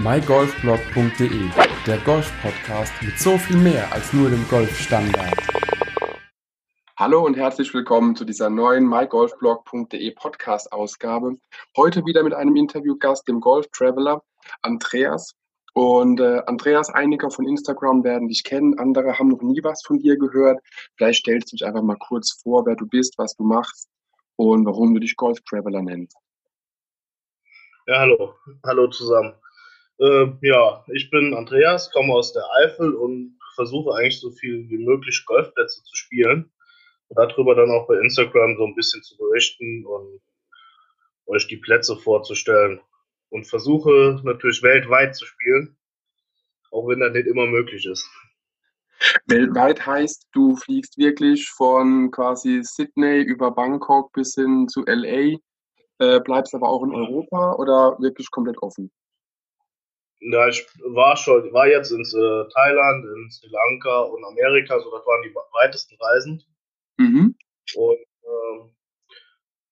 mygolfblog.de, der Golf-Podcast mit so viel mehr als nur dem Golfstandard. Hallo und herzlich willkommen zu dieser neuen mygolfblog.de Podcast-Ausgabe. Heute wieder mit einem Interviewgast, dem Golf-Traveler Andreas. Und äh, Andreas, einige von Instagram werden dich kennen, andere haben noch nie was von dir gehört. Vielleicht stellst du dich einfach mal kurz vor, wer du bist, was du machst und warum du dich Golf Traveler nennst. Ja, hallo. Hallo zusammen. Äh, ja, ich bin Andreas, komme aus der Eifel und versuche eigentlich so viel wie möglich Golfplätze zu spielen. Und darüber dann auch bei Instagram so ein bisschen zu berichten und euch die Plätze vorzustellen. Und versuche natürlich weltweit zu spielen, auch wenn das nicht immer möglich ist. Weltweit heißt, du fliegst wirklich von quasi Sydney über Bangkok bis hin zu LA, äh, bleibst aber auch in Europa oder wirklich komplett offen? Ja, ich war schon, war jetzt in äh, Thailand, in Sri Lanka und Amerika, so das waren die weitesten Reisen. Mhm. Und äh,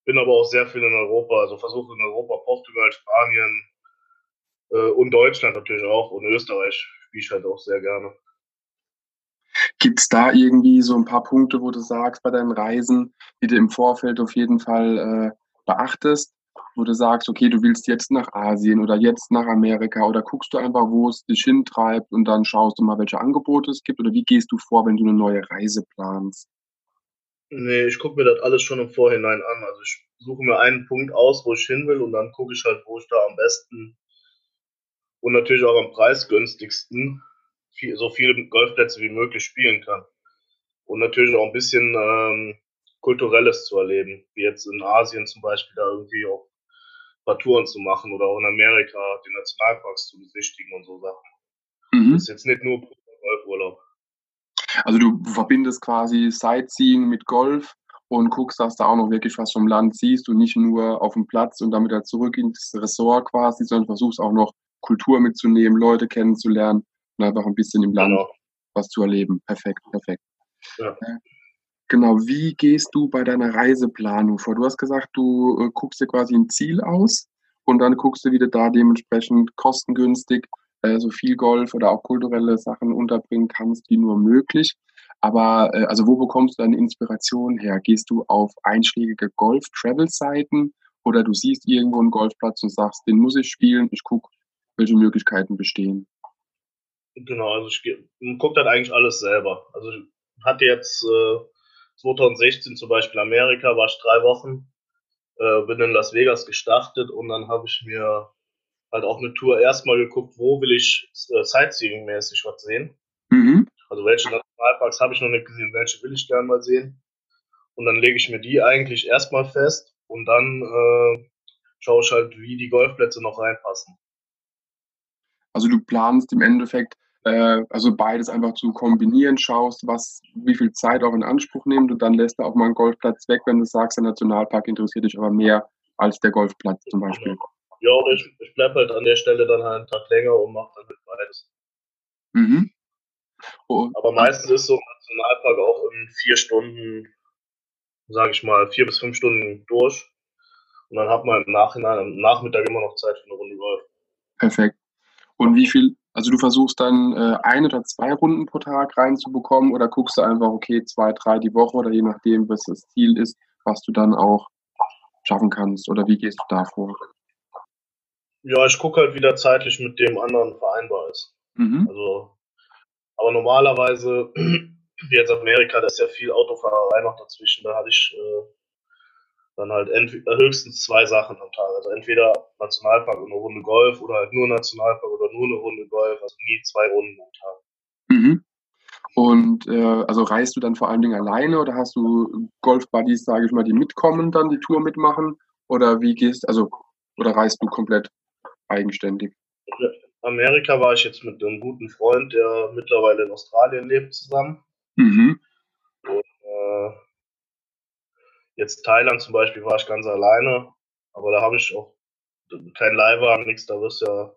bin aber auch sehr viel in Europa, also versuche in Europa, Portugal, Spanien äh, und Deutschland natürlich auch und Österreich spiele ich halt auch sehr gerne. Gibt es da irgendwie so ein paar Punkte, wo du sagst bei deinen Reisen, die du im Vorfeld auf jeden Fall äh, beachtest, wo du sagst, okay, du willst jetzt nach Asien oder jetzt nach Amerika oder guckst du einfach, wo es dich hintreibt und dann schaust du mal, welche Angebote es gibt oder wie gehst du vor, wenn du eine neue Reise planst? Nee, ich gucke mir das alles schon im Vorhinein an. Also ich suche mir einen Punkt aus, wo ich hin will und dann gucke ich halt, wo ich da am besten und natürlich auch am preisgünstigsten viel, so viele Golfplätze wie möglich spielen kann. Und natürlich auch ein bisschen ähm, Kulturelles zu erleben, wie jetzt in Asien zum Beispiel da irgendwie auch ein paar Touren zu machen oder auch in Amerika die Nationalparks zu besichtigen und so Sachen. Mhm. Das ist jetzt nicht nur Golfurlaub. Also du verbindest quasi Sightseeing mit Golf und guckst, dass du auch noch wirklich was vom Land siehst und nicht nur auf dem Platz und damit halt zurück ins Ressort quasi, sondern versuchst auch noch Kultur mitzunehmen, Leute kennenzulernen und einfach ein bisschen im Land genau. was zu erleben. Perfekt, perfekt. Ja. Genau, wie gehst du bei deiner Reiseplanung vor? Du hast gesagt, du äh, guckst dir quasi ein Ziel aus und dann guckst du wieder da dementsprechend kostengünstig äh, so viel Golf oder auch kulturelle Sachen unterbringen kannst, wie nur möglich. Aber äh, also wo bekommst du deine Inspiration her? Gehst du auf einschlägige Golf-Travel-Seiten oder du siehst irgendwo einen Golfplatz und sagst, den muss ich spielen, ich gucke, welche Möglichkeiten bestehen? Genau, also ich gucke dann eigentlich alles selber. Also ich hatte jetzt äh, 2016 zum Beispiel Amerika, war ich drei Wochen, äh, bin in Las Vegas gestartet und dann habe ich mir halt auch eine Tour erstmal geguckt, wo will ich äh, Sightseeing-mäßig was sehen. Mhm. Also welche Nationalparks habe ich noch nicht gesehen, welche will ich gerne mal sehen. Und dann lege ich mir die eigentlich erstmal fest und dann äh, schaue ich halt, wie die Golfplätze noch reinpassen. Also du planst im Endeffekt äh, also beides einfach zu kombinieren, schaust, was, wie viel Zeit auch in Anspruch nimmt und dann lässt du auch mal einen Golfplatz weg, wenn du sagst, der Nationalpark interessiert dich aber mehr als der Golfplatz zum Beispiel. Ja, oder ich, ich bleibe halt an der Stelle dann halt einen Tag länger und mache dann mit beides. Mhm. Oh. Aber meistens ist so ein Nationalpark auch in vier Stunden, sage ich mal, vier bis fünf Stunden durch. Und dann hat man im Nachhinein, am Nachmittag immer noch Zeit für eine Runde Golf. Perfekt. Und wie viel, also du versuchst dann äh, ein oder zwei Runden pro Tag reinzubekommen oder guckst du einfach, okay, zwei, drei die Woche oder je nachdem, was das Ziel ist, was du dann auch schaffen kannst oder wie gehst du da vor? Ja, ich gucke halt, wie der zeitlich mit dem anderen vereinbar ist. Mhm. Also, aber normalerweise, wie jetzt Amerika, da ist ja viel Autofahrerei noch dazwischen, da hatte ich äh, dann halt höchstens zwei Sachen am Tag. Also entweder Nationalpark und eine Runde Golf oder halt nur Nationalpark oder nur eine Runde Golf, also nie zwei Runden am Tag. Mhm. Und äh, also reist du dann vor allen Dingen alleine oder hast du Golf-Buddies, sage ich mal, die mitkommen, dann die Tour mitmachen? Oder wie gehst also oder reist du komplett eigenständig? In Amerika war ich jetzt mit einem guten Freund, der mittlerweile in Australien lebt, zusammen. Mhm. Und äh, Jetzt Thailand zum Beispiel war ich ganz alleine, aber da habe ich auch kein Leihwagen, nichts, da wirst ja,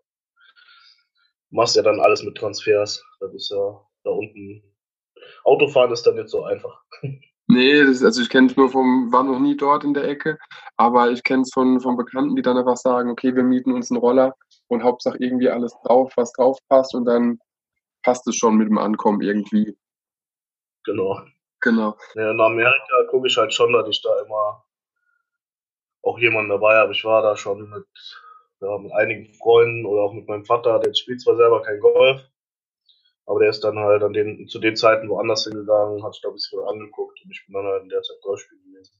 machst ja dann alles mit Transfers. Da bist ja da unten. Autofahren ist dann nicht so einfach. Nee, das, also ich kenne es nur vom, war noch nie dort in der Ecke, aber ich kenne es von, von Bekannten, die dann einfach sagen, okay, wir mieten uns einen Roller und Hauptsache irgendwie alles drauf, was drauf passt und dann passt es schon mit dem Ankommen irgendwie. Genau. Genau. Ja, in Amerika gucke ich halt schon, dass ich da immer auch jemanden dabei habe. Ich war da schon mit, ja, mit einigen Freunden oder auch mit meinem Vater, der spielt zwar selber kein Golf, aber der ist dann halt an den, zu den Zeiten woanders hingegangen, hat sich da ein bisschen angeguckt und ich bin dann halt in der Zeit Golf spielen gewesen.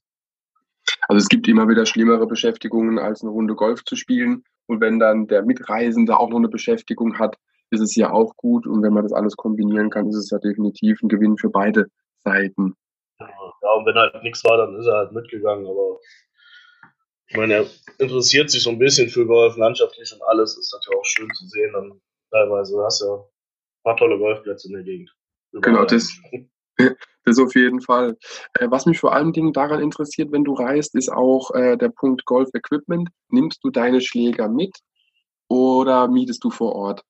Also es gibt immer wieder schlimmere Beschäftigungen, als eine Runde Golf zu spielen. Und wenn dann der Mitreisende auch noch eine Beschäftigung hat, ist es ja auch gut. Und wenn man das alles kombinieren kann, ist es ja definitiv ein Gewinn für beide Seiten. Ja, und wenn halt nichts war, dann ist er halt mitgegangen. Aber ich meine, er interessiert sich so ein bisschen für Golf, landschaftlich und alles. Ist natürlich auch schön zu sehen. Dann teilweise hast du ja ein paar tolle Golfplätze in der Gegend. Überall genau, das, das auf jeden Fall. Äh, was mich vor allen Dingen daran interessiert, wenn du reist, ist auch äh, der Punkt Golf Equipment. Nimmst du deine Schläger mit oder mietest du vor Ort?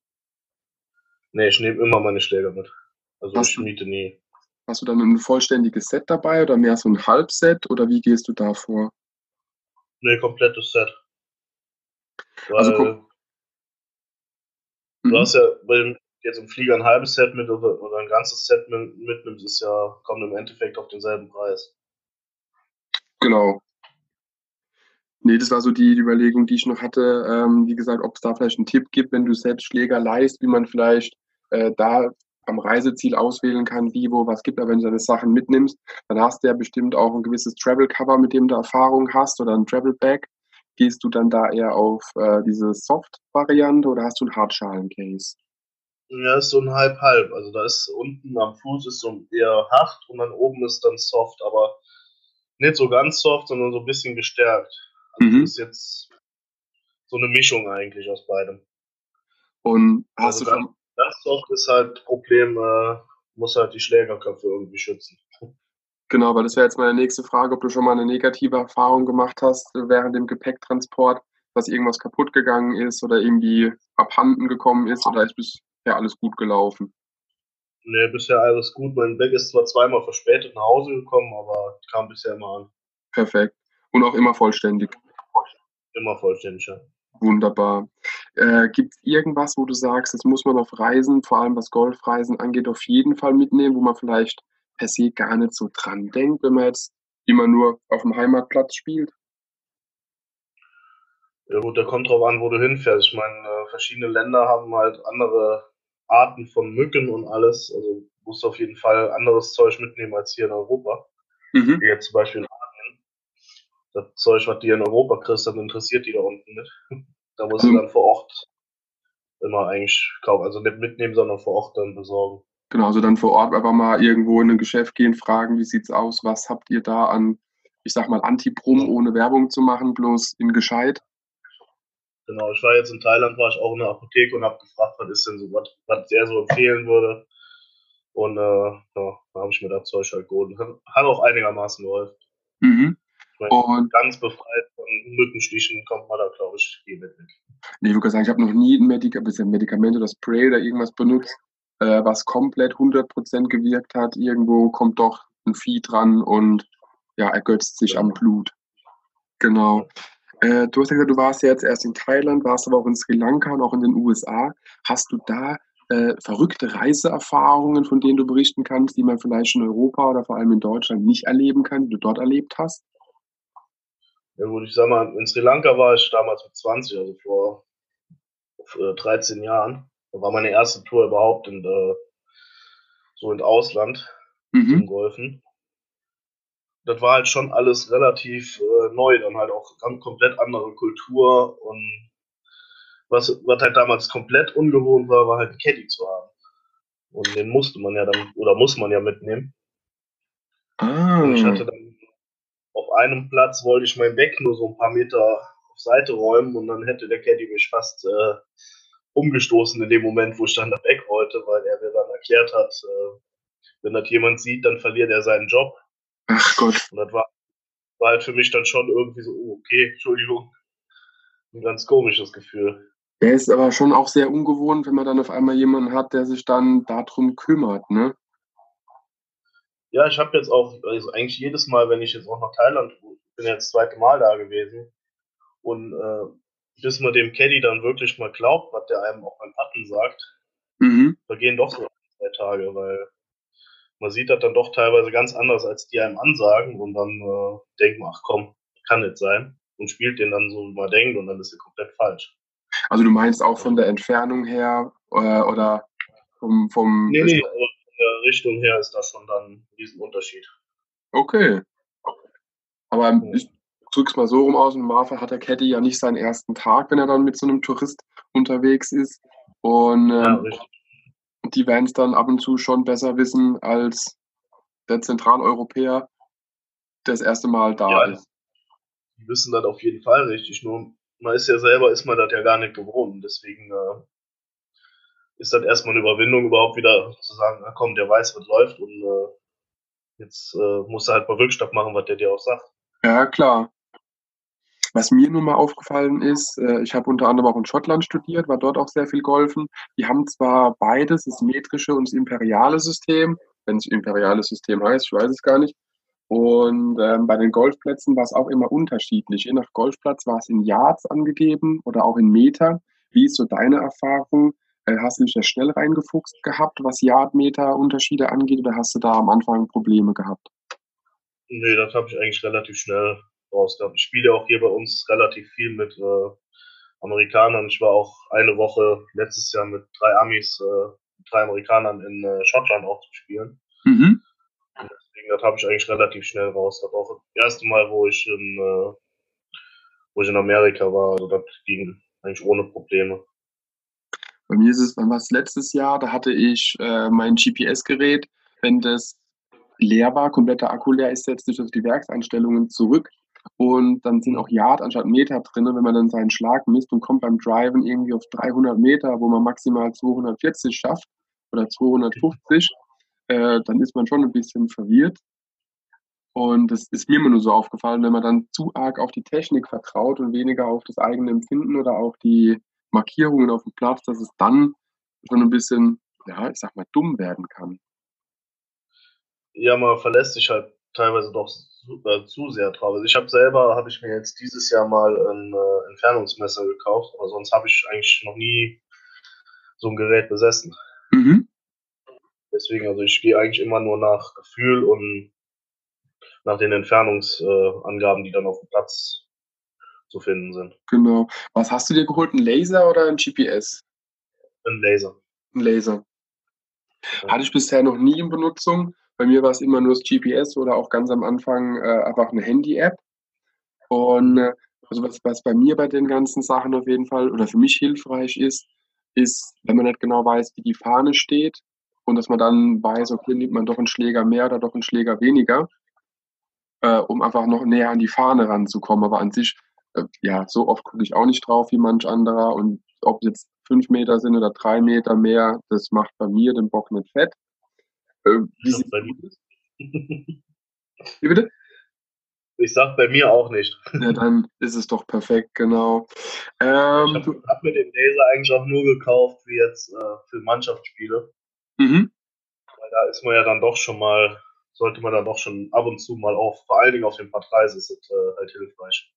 Nee, ich nehme immer meine Schläger mit. Also hast ich miete nie. Hast du dann ein vollständiges Set dabei oder mehr so ein Halbset oder wie gehst du da vor? Nee, komplettes Set. Also Weil also, du mhm. hast ja bei jetzt im Flieger ein halbes Set mit oder, oder ein ganzes Set mit, mitnimmst, ist ja, kommt im Endeffekt auf denselben Preis. Genau. Nee, das war so die, die Überlegung, die ich noch hatte. Ähm, wie gesagt, ob es da vielleicht einen Tipp gibt, wenn du selbst Schläger leist, wie man vielleicht äh, da am Reiseziel auswählen kann, wie, wo, was gibt. Aber wenn du deine Sachen mitnimmst, dann hast du ja bestimmt auch ein gewisses Travel-Cover, mit dem du Erfahrung hast oder ein Travel-Bag. Gehst du dann da eher auf äh, diese Soft-Variante oder hast du einen Hartschalen-Case? Ja, ist so ein halb-halb. Also da ist unten am Fuß ist so eher hart und dann oben ist dann soft, aber nicht so ganz soft, sondern so ein bisschen gestärkt. Also mhm. das ist jetzt so eine Mischung eigentlich aus beidem. Und hast also du schon. Das soft ist halt Problem, äh, muss halt die Schlägerköpfe irgendwie schützen. Genau, weil das wäre jetzt meine nächste Frage, ob du schon mal eine negative Erfahrung gemacht hast während dem Gepäcktransport, dass irgendwas kaputt gegangen ist oder irgendwie abhanden gekommen ist oder ist bis ja alles gut gelaufen? Nee, bisher alles gut. Mein Bag ist zwar zweimal verspätet nach Hause gekommen, aber kam bisher immer an. Perfekt. Und auch immer vollständig. Immer vollständig, ja. Wunderbar. Äh, Gibt es irgendwas, wo du sagst, das muss man auf Reisen, vor allem was Golfreisen angeht, auf jeden Fall mitnehmen, wo man vielleicht per se gar nicht so dran denkt, wenn man jetzt immer nur auf dem Heimatplatz spielt? Ja gut, da kommt drauf an, wo du hinfährst. Ich meine, äh, verschiedene Länder haben halt andere Arten von Mücken und alles. Also musst du auf jeden Fall anderes Zeug mitnehmen als hier in Europa. Mhm. Wie jetzt zum Beispiel in. Das Zeug, was die in Europa kriegst, dann interessiert die da unten nicht. Da musst mhm. du dann vor Ort immer eigentlich kaufen. Also nicht mitnehmen, sondern vor Ort dann besorgen. Genau, also dann vor Ort einfach mal irgendwo in ein Geschäft gehen, fragen, wie sieht's aus, was habt ihr da an, ich sag mal, Antiprom, mhm. ohne Werbung zu machen, bloß in gescheit. Genau, ich war jetzt in Thailand, war ich auch in der Apotheke und habe gefragt, was ist denn so, was, was er so empfehlen würde. Und äh, ja, da habe ich mir das Zeug halt geholt. Hat auch einigermaßen geholfen. Mhm. Und ganz befreit von Mückenstichen kommt man da, glaube ich, eh nicht weg. Nee, ich würde sagen, ich habe noch nie ein Medikament oder Spray oder irgendwas benutzt, äh, was komplett 100% gewirkt hat. Irgendwo kommt doch ein Vieh dran und ja, ergötzt sich ja. am Blut. Genau. Äh, du hast ja gesagt, du warst ja jetzt erst in Thailand, warst aber auch in Sri Lanka und auch in den USA. Hast du da äh, verrückte Reiseerfahrungen, von denen du berichten kannst, die man vielleicht in Europa oder vor allem in Deutschland nicht erleben kann, die du dort erlebt hast? Ja gut, ich sag mal, in Sri Lanka war ich damals mit 20, also vor, vor 13 Jahren. Da war meine erste Tour überhaupt in, äh, so in Ausland mhm. zum Golfen das war halt schon alles relativ äh, neu, dann halt auch ganz komplett andere Kultur und was, was halt damals komplett ungewohnt war, war halt einen Caddy zu haben. Und den musste man ja dann, oder muss man ja mitnehmen. Ah. Und ich hatte dann auf einem Platz wollte ich mein Deck nur so ein paar Meter auf Seite räumen und dann hätte der Caddy mich fast äh, umgestoßen in dem Moment, wo ich dann das Deck wollte, weil er mir dann erklärt hat, äh, wenn das jemand sieht, dann verliert er seinen Job. Ach Gott. Und das war, war halt für mich dann schon irgendwie so, oh, okay, Entschuldigung. Ein ganz komisches Gefühl. Der ist aber schon auch sehr ungewohnt, wenn man dann auf einmal jemanden hat, der sich dann darum kümmert, ne? Ja, ich habe jetzt auch, also eigentlich jedes Mal, wenn ich jetzt auch nach Thailand, bin jetzt das zweite Mal da gewesen und äh, bis man dem Caddy dann wirklich mal glaubt, was der einem auch beim Patten sagt, mhm. vergehen doch so zwei Tage, weil man sieht das dann doch teilweise ganz anders, als die einem ansagen und dann äh, denkt man, ach komm, kann nicht sein und spielt den dann so, wie man denkt und dann ist er komplett falsch. Also du meinst auch von der Entfernung her äh, oder vom, vom Nee, nee, von der Richtung her ist das schon dann ein Riesenunterschied. Okay. Aber ja. ich drück's mal so rum aus, im Normalfall hat der Caddy ja nicht seinen ersten Tag, wenn er dann mit so einem Tourist unterwegs ist. Und ähm, ja, die werden es dann ab und zu schon besser wissen als der Zentraleuropäer, der das erste Mal da ja, ist. Die wissen das auf jeden Fall richtig. Nur man ist ja selber, ist man das ja gar nicht gewohnt. Deswegen äh, ist das erstmal eine Überwindung, überhaupt wieder zu sagen, na komm, der weiß, was läuft und äh, jetzt äh, muss er halt mal Rückstopp machen, was der dir auch sagt. Ja, klar. Was mir nun mal aufgefallen ist, äh, ich habe unter anderem auch in Schottland studiert, war dort auch sehr viel golfen. Die haben zwar beides, das metrische und das imperiale System, wenn es imperiales System heißt, ich weiß es gar nicht. Und ähm, bei den Golfplätzen war es auch immer unterschiedlich. Je nach Golfplatz war es in Yards angegeben oder auch in Meter. Wie ist so deine Erfahrung? Äh, hast du dich da schnell reingefuchst gehabt, was Yardmeter-Unterschiede angeht, oder hast du da am Anfang Probleme gehabt? Nee, das habe ich eigentlich relativ schnell rausgehabt. Ich spiele auch hier bei uns relativ viel mit äh, Amerikanern. Ich war auch eine Woche letztes Jahr mit drei Amis, äh, drei Amerikanern in äh, Schottland auch zu spielen. Mhm. Und deswegen, das habe ich eigentlich relativ schnell raus. Das war auch das erste Mal, wo ich in, äh, wo ich in Amerika war. Also das ging eigentlich ohne Probleme. Bei mir ist es, wann war es letztes Jahr, da hatte ich äh, mein GPS-Gerät, wenn das leer war, kompletter Akku leer ist, setzt sich auf die Werkseinstellungen zurück. Und dann sind auch Yard anstatt Meter drin, wenn man dann seinen Schlag misst und kommt beim Driven irgendwie auf 300 Meter, wo man maximal 240 schafft oder 250, äh, dann ist man schon ein bisschen verwirrt. Und das ist mir immer nur so aufgefallen, wenn man dann zu arg auf die Technik vertraut und weniger auf das eigene Empfinden oder auch die Markierungen auf dem Platz, dass es dann schon ein bisschen, ja, ich sag mal, dumm werden kann. Ja, man verlässt sich halt teilweise doch äh, zu sehr drauf. Also ich habe selber, habe ich mir jetzt dieses Jahr mal ein äh, Entfernungsmesser gekauft, aber sonst habe ich eigentlich noch nie so ein Gerät besessen. Mhm. Deswegen, also ich gehe eigentlich immer nur nach Gefühl und nach den Entfernungsangaben, äh, die dann auf dem Platz zu finden sind. Genau. Was hast du dir geholt? Ein Laser oder ein GPS? Ein Laser. Ein Laser. Ja. Hatte ich bisher noch nie in Benutzung. Bei mir war es immer nur das GPS oder auch ganz am Anfang äh, einfach eine Handy-App. Und äh, also was, was bei mir bei den ganzen Sachen auf jeden Fall oder für mich hilfreich ist, ist, wenn man nicht genau weiß, wie die Fahne steht und dass man dann weiß, okay, nimmt man doch einen Schläger mehr oder doch einen Schläger weniger, äh, um einfach noch näher an die Fahne ranzukommen. Aber an sich, ja, so oft gucke ich auch nicht drauf wie manch anderer und ob jetzt fünf Meter sind oder drei Meter mehr, das macht bei mir den Bock nicht fett. Äh, wie sieht bei Wie bitte? Ich sag bei mir auch nicht. Ja, dann ist es doch perfekt, genau. Ähm, ich habe hab mir den Laser eigentlich auch nur gekauft, wie jetzt äh, für Mannschaftsspiele. Mhm. Weil da ist man ja dann doch schon mal, sollte man dann doch schon ab und zu mal auf, vor allen Dingen auf den Part 3 ist es äh, halt hilfreich,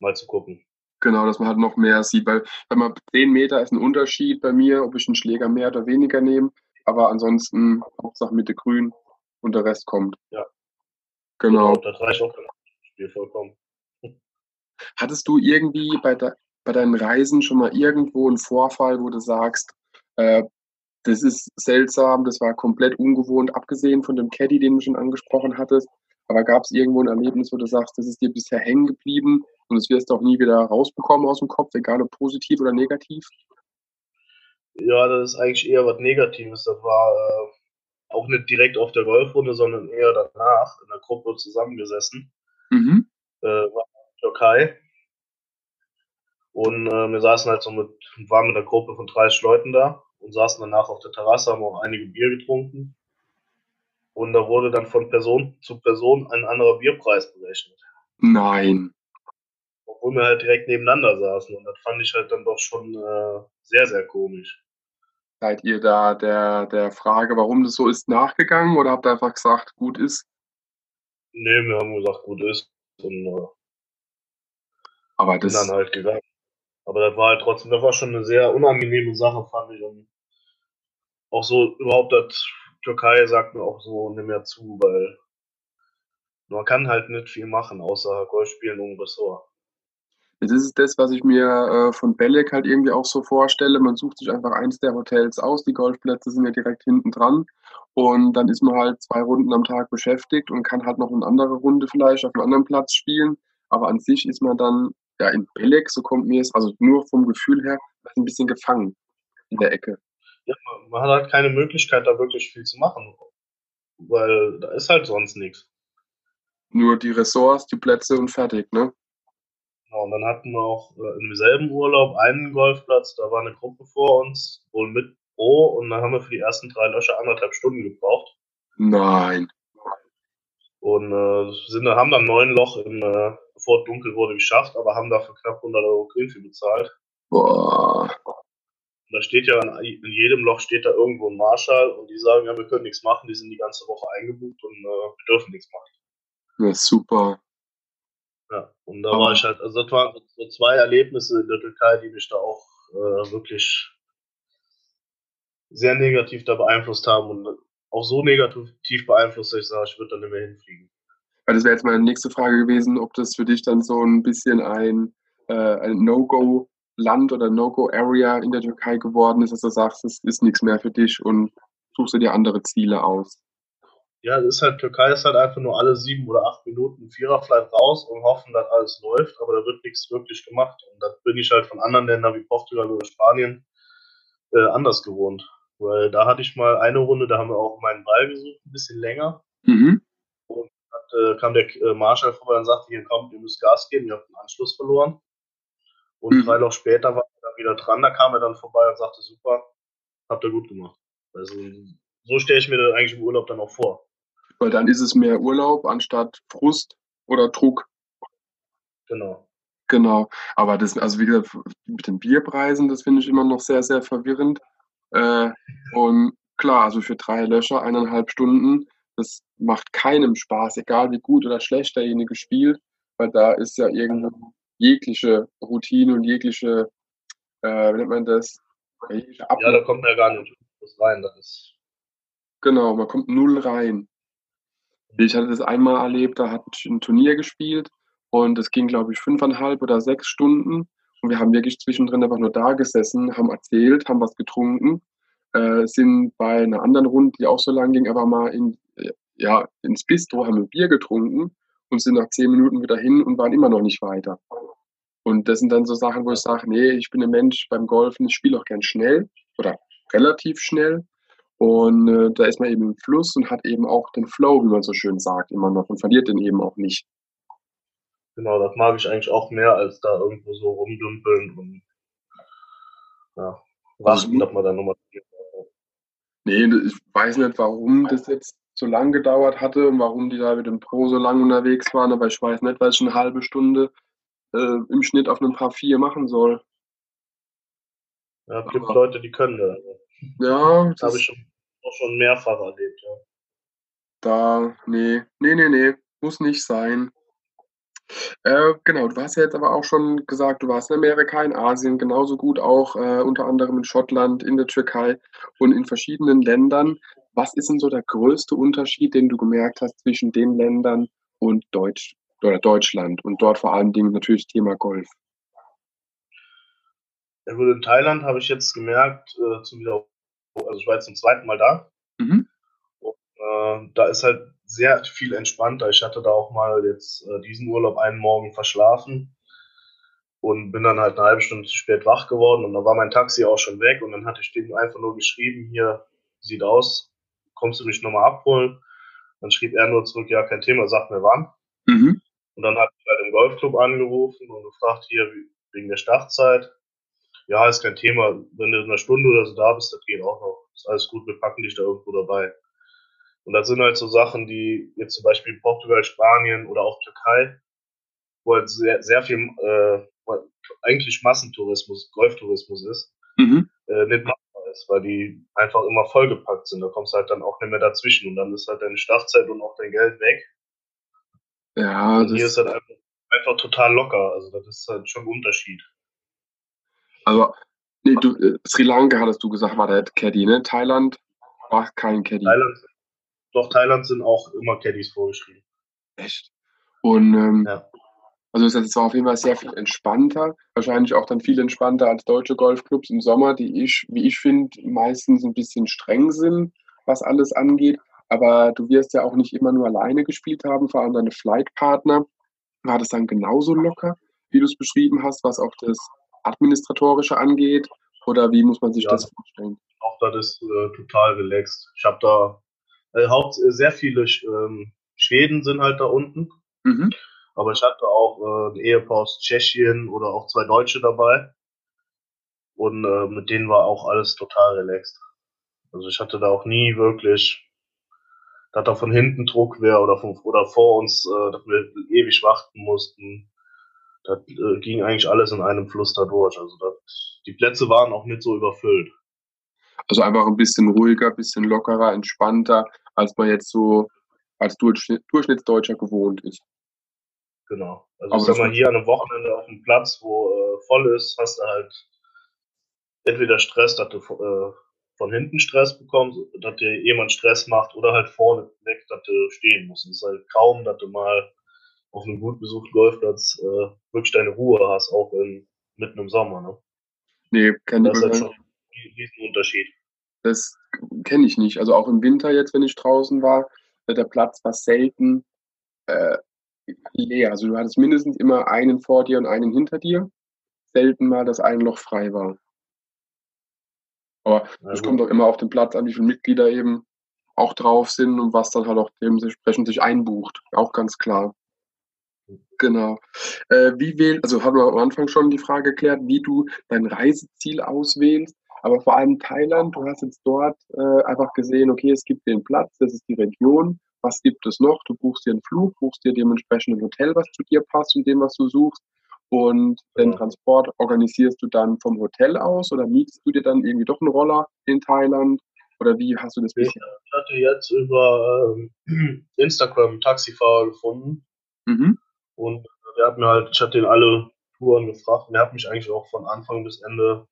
mal zu gucken. Genau, dass man halt noch mehr sieht, weil wenn man 10 Meter ist ein Unterschied bei mir, ob ich einen Schläger mehr oder weniger nehme. Aber ansonsten Hauptsache Mitte grün und der Rest kommt. Ja. Genau. genau das reicht auch Spiel vollkommen. Hattest du irgendwie bei, de bei deinen Reisen schon mal irgendwo einen Vorfall, wo du sagst, äh, das ist seltsam, das war komplett ungewohnt, abgesehen von dem Caddy, den du schon angesprochen hattest. Aber gab es irgendwo ein Erlebnis, wo du sagst, das ist dir bisher hängen geblieben und das wirst du auch nie wieder rausbekommen aus dem Kopf, egal ob positiv oder negativ? Ja, das ist eigentlich eher was Negatives. Das war äh, auch nicht direkt auf der Golfrunde, sondern eher danach in der Gruppe zusammengesessen. Mhm. Äh, war in der Türkei. Und äh, wir saßen halt so mit, waren mit einer Gruppe von 30 Leuten da und saßen danach auf der Terrasse, haben auch einige Bier getrunken. Und da wurde dann von Person zu Person ein anderer Bierpreis berechnet. Nein obwohl wir halt direkt nebeneinander saßen. Und das fand ich halt dann doch schon äh, sehr, sehr komisch. Seid ihr da der, der Frage, warum das so ist, nachgegangen oder habt ihr einfach gesagt, gut ist? Nee, wir haben gesagt, gut ist. Und äh, Aber das, dann halt gegangen. Aber das war halt trotzdem, das war schon eine sehr unangenehme Sache, fand ich. Und auch so überhaupt das Türkei sagt mir auch so nicht mehr zu, weil man kann halt nicht viel machen, außer Golf spielen und Ressort. Das ist das, was ich mir äh, von Belek halt irgendwie auch so vorstelle. Man sucht sich einfach eins der Hotels aus. Die Golfplätze sind ja direkt hinten dran. Und dann ist man halt zwei Runden am Tag beschäftigt und kann halt noch eine andere Runde vielleicht auf einem anderen Platz spielen. Aber an sich ist man dann ja in Belek, so kommt mir es, also nur vom Gefühl her, ein bisschen gefangen in der Ecke. Ja, man hat halt keine Möglichkeit, da wirklich viel zu machen. Weil da ist halt sonst nichts. Nur die Ressorts, die Plätze und fertig, ne? Genau, und dann hatten wir auch äh, im selben Urlaub einen Golfplatz, da war eine Gruppe vor uns, wohl mit Pro, und dann haben wir für die ersten drei Löcher anderthalb Stunden gebraucht. Nein. Und äh, sind, haben dann neun Loch, im, äh, bevor es dunkel wurde, geschafft, aber haben dafür knapp 100 Euro Greenfee bezahlt. Boah. Und da steht ja, in jedem Loch steht da irgendwo ein Marschall und die sagen, ja, wir können nichts machen, die sind die ganze Woche eingebucht und äh, wir dürfen nichts machen. Ja, super. Ja, und da war ich halt, also das waren so zwei Erlebnisse in der Türkei, die mich da auch äh, wirklich sehr negativ da beeinflusst haben und auch so negativ beeinflusst, dass ich sage, ich würde da nicht mehr hinfliegen. Ja, das wäre jetzt meine nächste Frage gewesen, ob das für dich dann so ein bisschen ein, äh, ein No-Go-Land oder No-Go-Area in der Türkei geworden ist, dass du sagst, es ist nichts mehr für dich und suchst du dir andere Ziele aus ja, es ist halt, Türkei ist halt einfach nur alle sieben oder acht Minuten Viererflight raus und hoffen, dass alles läuft, aber da wird nichts wirklich gemacht. Und das bin ich halt von anderen Ländern wie Portugal oder Spanien äh, anders gewohnt. Weil da hatte ich mal eine Runde, da haben wir auch meinen Ball gesucht, ein bisschen länger. Mhm. Und dann äh, kam der äh, Marshall vorbei und sagte, hier kommt, ihr müsst Gas geben, ihr habt den Anschluss verloren. Und mhm. drei Wochen später war er dann wieder dran, da kam er dann vorbei und sagte, super, habt ihr gut gemacht. Also so stelle ich mir das eigentlich im Urlaub dann auch vor. Weil dann ist es mehr Urlaub anstatt Frust oder Druck. Genau. Genau. Aber das, also wie gesagt, mit den Bierpreisen, das finde ich immer noch sehr, sehr verwirrend. Äh, und klar, also für drei Löcher, eineinhalb Stunden, das macht keinem Spaß, egal wie gut oder schlecht derjenige spielt, weil da ist ja irgendwo jegliche Routine und jegliche, äh, wie nennt man das? Ja, da kommt man ja gar nicht rein. Das ist genau, man kommt null rein. Ich hatte das einmal erlebt, da hat ein Turnier gespielt und es ging, glaube ich, fünfeinhalb oder sechs Stunden. Und wir haben wirklich zwischendrin einfach nur da gesessen, haben erzählt, haben was getrunken, äh, sind bei einer anderen Runde, die auch so lang ging, aber mal in, ja, ins Bistro, haben ein Bier getrunken und sind nach zehn Minuten wieder hin und waren immer noch nicht weiter. Und das sind dann so Sachen, wo ich sage, nee, ich bin ein Mensch beim Golfen, ich spiele auch gern schnell oder relativ schnell. Und äh, da ist man eben im Fluss und hat eben auch den Flow, wie man so schön sagt, immer noch und verliert den eben auch nicht. Genau, das mag ich eigentlich auch mehr, als da irgendwo so rumdümpeln und ja, warten, dass man dann nochmal. Nee, ich weiß nicht, warum das jetzt so lang gedauert hatte und warum die da mit dem Pro so lang unterwegs waren, aber ich weiß nicht, weil ich eine halbe Stunde äh, im Schnitt auf einem Paar 4 machen soll. Ja, es gibt aber, Leute, die können das. Ja, das habe ich schon auch schon mehrfach erlebt, ja. Da, nee, nee, nee, nee, muss nicht sein. Äh, genau, du hast ja jetzt aber auch schon gesagt, du warst in Amerika, in Asien, genauso gut auch äh, unter anderem in Schottland, in der Türkei und in verschiedenen Ländern. Was ist denn so der größte Unterschied, den du gemerkt hast zwischen den Ländern und Deutsch oder Deutschland und dort vor allen Dingen natürlich Thema Golf? Ja gut, in Thailand habe ich jetzt gemerkt, äh, zum wieder also ich war jetzt zum zweiten Mal da. Mhm. Und, äh, da ist halt sehr viel entspannter. Ich hatte da auch mal jetzt äh, diesen Urlaub einen Morgen verschlafen und bin dann halt eine halbe Stunde zu spät wach geworden und da war mein Taxi auch schon weg und dann hatte ich dem einfach nur geschrieben, hier sieht aus, kommst du mich nochmal abholen? Dann schrieb er nur zurück, ja, kein Thema, sag mir wann. Mhm. Und dann hat er halt im Golfclub angerufen und gefragt, hier wegen der Startzeit ja, ist kein Thema. Wenn du in einer Stunde oder so da bist, das geht auch noch. Ist alles gut, wir packen dich da irgendwo dabei. Und das sind halt so Sachen, die jetzt zum Beispiel in Portugal, Spanien oder auch Türkei, wo halt sehr, sehr viel, äh, eigentlich Massentourismus, Golftourismus ist, mhm. äh, nicht machbar ist, weil die einfach immer vollgepackt sind. Da kommst du halt dann auch nicht mehr dazwischen und dann ist halt deine Startzeit und auch dein Geld weg. Ja, und hier ist halt einfach, einfach total locker. Also das ist halt schon ein Unterschied. Also, nee, du, äh, Sri Lanka hattest du gesagt, war der Caddy, ne? Thailand war kein Caddy. Thailand, doch, Thailand sind auch immer Caddies vorgeschrieben. Echt? Und ähm, Ja. also es war auf jeden Fall sehr viel entspannter, wahrscheinlich auch dann viel entspannter als deutsche Golfclubs im Sommer, die ich, wie ich finde, meistens ein bisschen streng sind, was alles angeht. Aber du wirst ja auch nicht immer nur alleine gespielt haben, vor allem deine Flightpartner. War das dann genauso locker, wie du es beschrieben hast, was auch das Administratorische angeht? Oder wie muss man sich Ja. das vorstellen? Auch das ist äh, total relaxed. Ich habe da äh, haupt, äh, sehr viele ähm, Schweden sind halt da unten, Mhm. aber ich hatte auch äh, ein Ehepaar aus Tschechien oder auch zwei Deutsche dabei. Und äh, mit denen war auch alles total relaxed. Also ich hatte da auch nie wirklich, dass da von hinten Druck wäre oder, von, oder vor uns, äh, dass wir ewig warten mussten. Das äh, ging eigentlich alles in einem Fluss da durch. Also das, die Plätze waren auch nicht so überfüllt. Also einfach ein bisschen ruhiger, ein bisschen lockerer, entspannter, als man jetzt so als Durchschnitt, Durchschnittsdeutscher gewohnt ist. Genau. Also Aber ich sag mal, hier an einem Wochenende auf dem Platz, wo äh, voll ist, hast du halt entweder Stress, dass du äh, von hinten Stress bekommst, dass dir jemand Stress macht, oder halt vorne weg, dass du stehen musst. Es ist halt kaum, dass du mal auf einem gut besuchten Golfplatz äh, wirklich deine Ruhe hast, auch in, mitten im Sommer. Ne? Nee, kenne Das ist halt ich, schon ein Riesenunterschied. das kenn ich nicht. Also auch im Winter jetzt, wenn ich draußen war, äh, der Platz war selten äh, leer. Also du hattest mindestens immer einen vor dir und einen hinter dir. Selten mal, dass ein Loch frei war. Aber es gut. kommt auch immer auf den Platz an, wie viele Mitglieder eben auch drauf sind und was dann halt auch dementsprechend sich einbucht. Auch ganz klar. Genau. Äh, wie wählt, also haben wir am Anfang schon die Frage geklärt, wie du dein Reiseziel auswählst, aber vor allem Thailand, du hast jetzt dort äh, einfach gesehen, okay, es gibt den Platz, das ist die Region, was gibt es noch? Du buchst dir einen Flug, buchst dir dementsprechend ein Hotel, was zu dir passt und dem, was du suchst und den. Transport organisierst du dann vom Hotel aus oder mietst du dir dann irgendwie doch einen Roller in Thailand oder wie hast du das Ich hatte jetzt über ähm, Instagram Taxifahrer gefunden, Mhm. Und der hat mir halt, ich hatte ihn alle Touren gefragt und der hat mich eigentlich auch von Anfang bis Ende,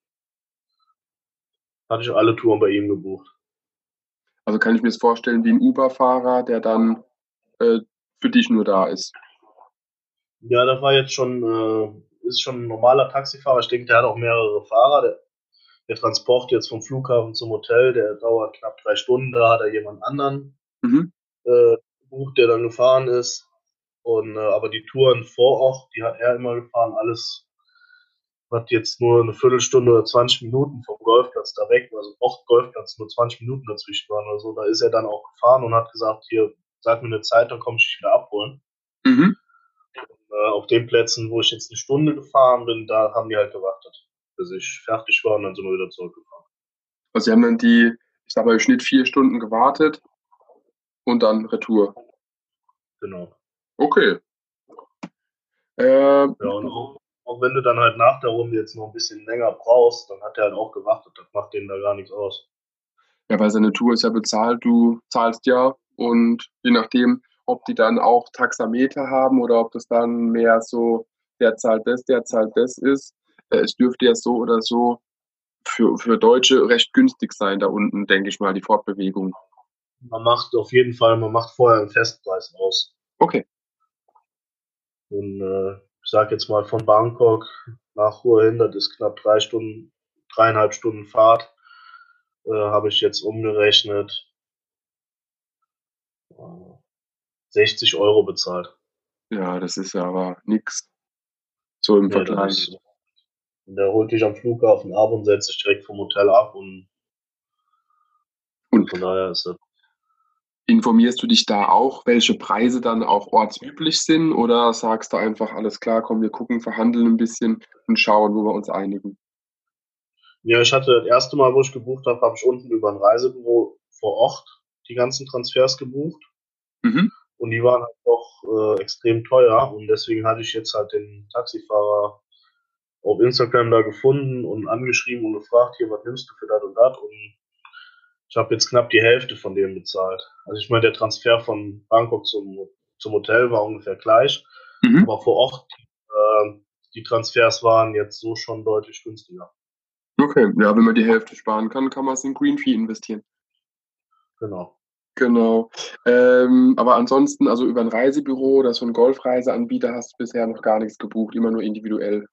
hatte ich alle Touren bei ihm gebucht. Also kann ich mir das vorstellen wie ein Uber-Fahrer, der dann äh, für dich nur da ist. Ja, das war jetzt schon, äh, ist schon ein normaler Taxifahrer. Ich denke, der hat auch mehrere Fahrer. Der, der Transport jetzt vom Flughafen zum Hotel, der dauert knapp drei Stunden. Da hat er jemand anderen Mhm. äh, gebucht, der dann gefahren ist. Und äh, aber die Touren vor Ort, die hat er immer gefahren, alles was jetzt nur eine Viertelstunde oder 20 Minuten vom Golfplatz da weg, also auch Golfplatz nur 20 Minuten dazwischen waren oder so, da ist er dann auch gefahren und hat gesagt, hier, sag mir eine Zeit, dann komme ich dich wieder abholen. Mhm. Äh, auf den Plätzen, wo ich jetzt eine Stunde gefahren bin, da haben die halt gewartet, bis ich fertig war und dann sind wir wieder zurückgefahren. Also sie haben dann die, ich sag mal, im Schnitt vier Stunden gewartet und dann Retour. Genau. Okay. Äh, Ja, und auch, auch wenn du dann halt nach der Runde jetzt noch ein bisschen länger brauchst, dann hat er halt auch gewartet, das macht denen da gar nichts aus. ja, weil seine Tour ist ja bezahlt, du zahlst ja und je nachdem, ob die dann auch Taxameter haben oder ob das dann mehr so, der zahlt das, der zahlt das ist. Äh, es dürfte ja so oder so für, für Deutsche recht günstig sein, da unten, denke ich mal, die Fortbewegung. Man macht auf jeden Fall, man macht vorher einen Festpreis aus. Okay. Und äh, ich sag jetzt mal von Bangkok nach Hua Hin, das ist knapp drei Stunden, dreieinhalb Stunden Fahrt, äh, habe ich jetzt umgerechnet äh, 60 Euro bezahlt. Ja, das ist ja aber nix. So im Nee, Vergleich. und der holt dich am Flughafen ab und setzt dich direkt vom Hotel ab und Und von daher ist das informierst du dich da auch, welche Preise dann auch ortsüblich sind oder sagst du einfach, alles klar, komm, wir gucken, verhandeln ein bisschen und schauen, wo wir uns einigen? Ja, ich hatte das erste Mal, wo ich gebucht habe, habe ich unten über ein Reisebüro vor Ort die ganzen Transfers gebucht. Mhm. Und die waren halt doch äh, extrem teuer. Und deswegen hatte ich jetzt halt den Taxifahrer auf Instagram da gefunden und angeschrieben und gefragt, hier, was nimmst du für das und das? Und ich habe jetzt knapp die Hälfte von dem bezahlt. Also ich meine, der Transfer von Bangkok zum, zum Hotel war ungefähr gleich. Mhm. Aber vor Ort, äh, die Transfers waren jetzt so schon deutlich günstiger. Okay, ja, wenn man die Hälfte sparen kann, kann man es in Green Fee investieren. Genau. Genau. Ähm, aber ansonsten, also über ein Reisebüro oder so einen Golfreiseanbieter hast du bisher noch gar nichts gebucht, immer nur individuell.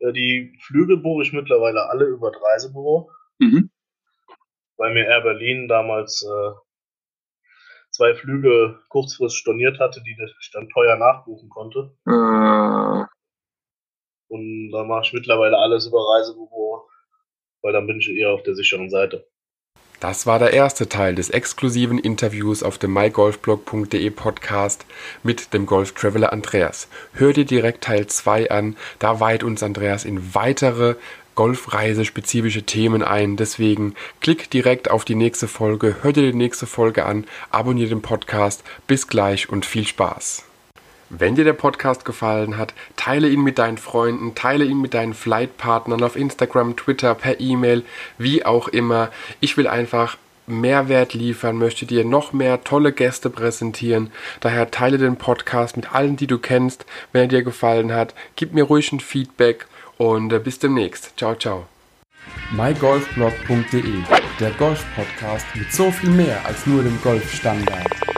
Äh, die Flüge buche ich mittlerweile alle über das Reisebüro. Mhm. Weil mir Air Berlin damals äh, zwei Flüge kurzfristig storniert hatte, die ich dann teuer nachbuchen konnte. Äh. Und da mache ich mittlerweile alles über Reisebüro, weil dann bin ich eher auf der sicheren Seite. Das war der erste Teil des exklusiven Interviews auf dem mygolfblog.de Podcast mit dem Golf Traveler Andreas. Hör dir direkt Teil 2 an, da weiht uns Andreas in weitere Golfreise-spezifische Themen ein. Deswegen klick direkt auf die nächste Folge, hör dir die nächste Folge an, abonniere den Podcast. Bis gleich und viel Spaß. Wenn dir der Podcast gefallen hat, teile ihn mit deinen Freunden, teile ihn mit deinen Flightpartnern auf Instagram, Twitter, per E-Mail, wie auch immer. Ich will einfach Mehrwert liefern, möchte dir noch mehr tolle Gäste präsentieren. Daher teile den Podcast mit allen, die du kennst. Wenn er dir gefallen hat, gib mir ruhig ein Feedback und äh, bis demnächst. Ciao, ciao. mygolfblog.de, der Golf-Podcast mit so viel mehr als nur dem Golfstandard.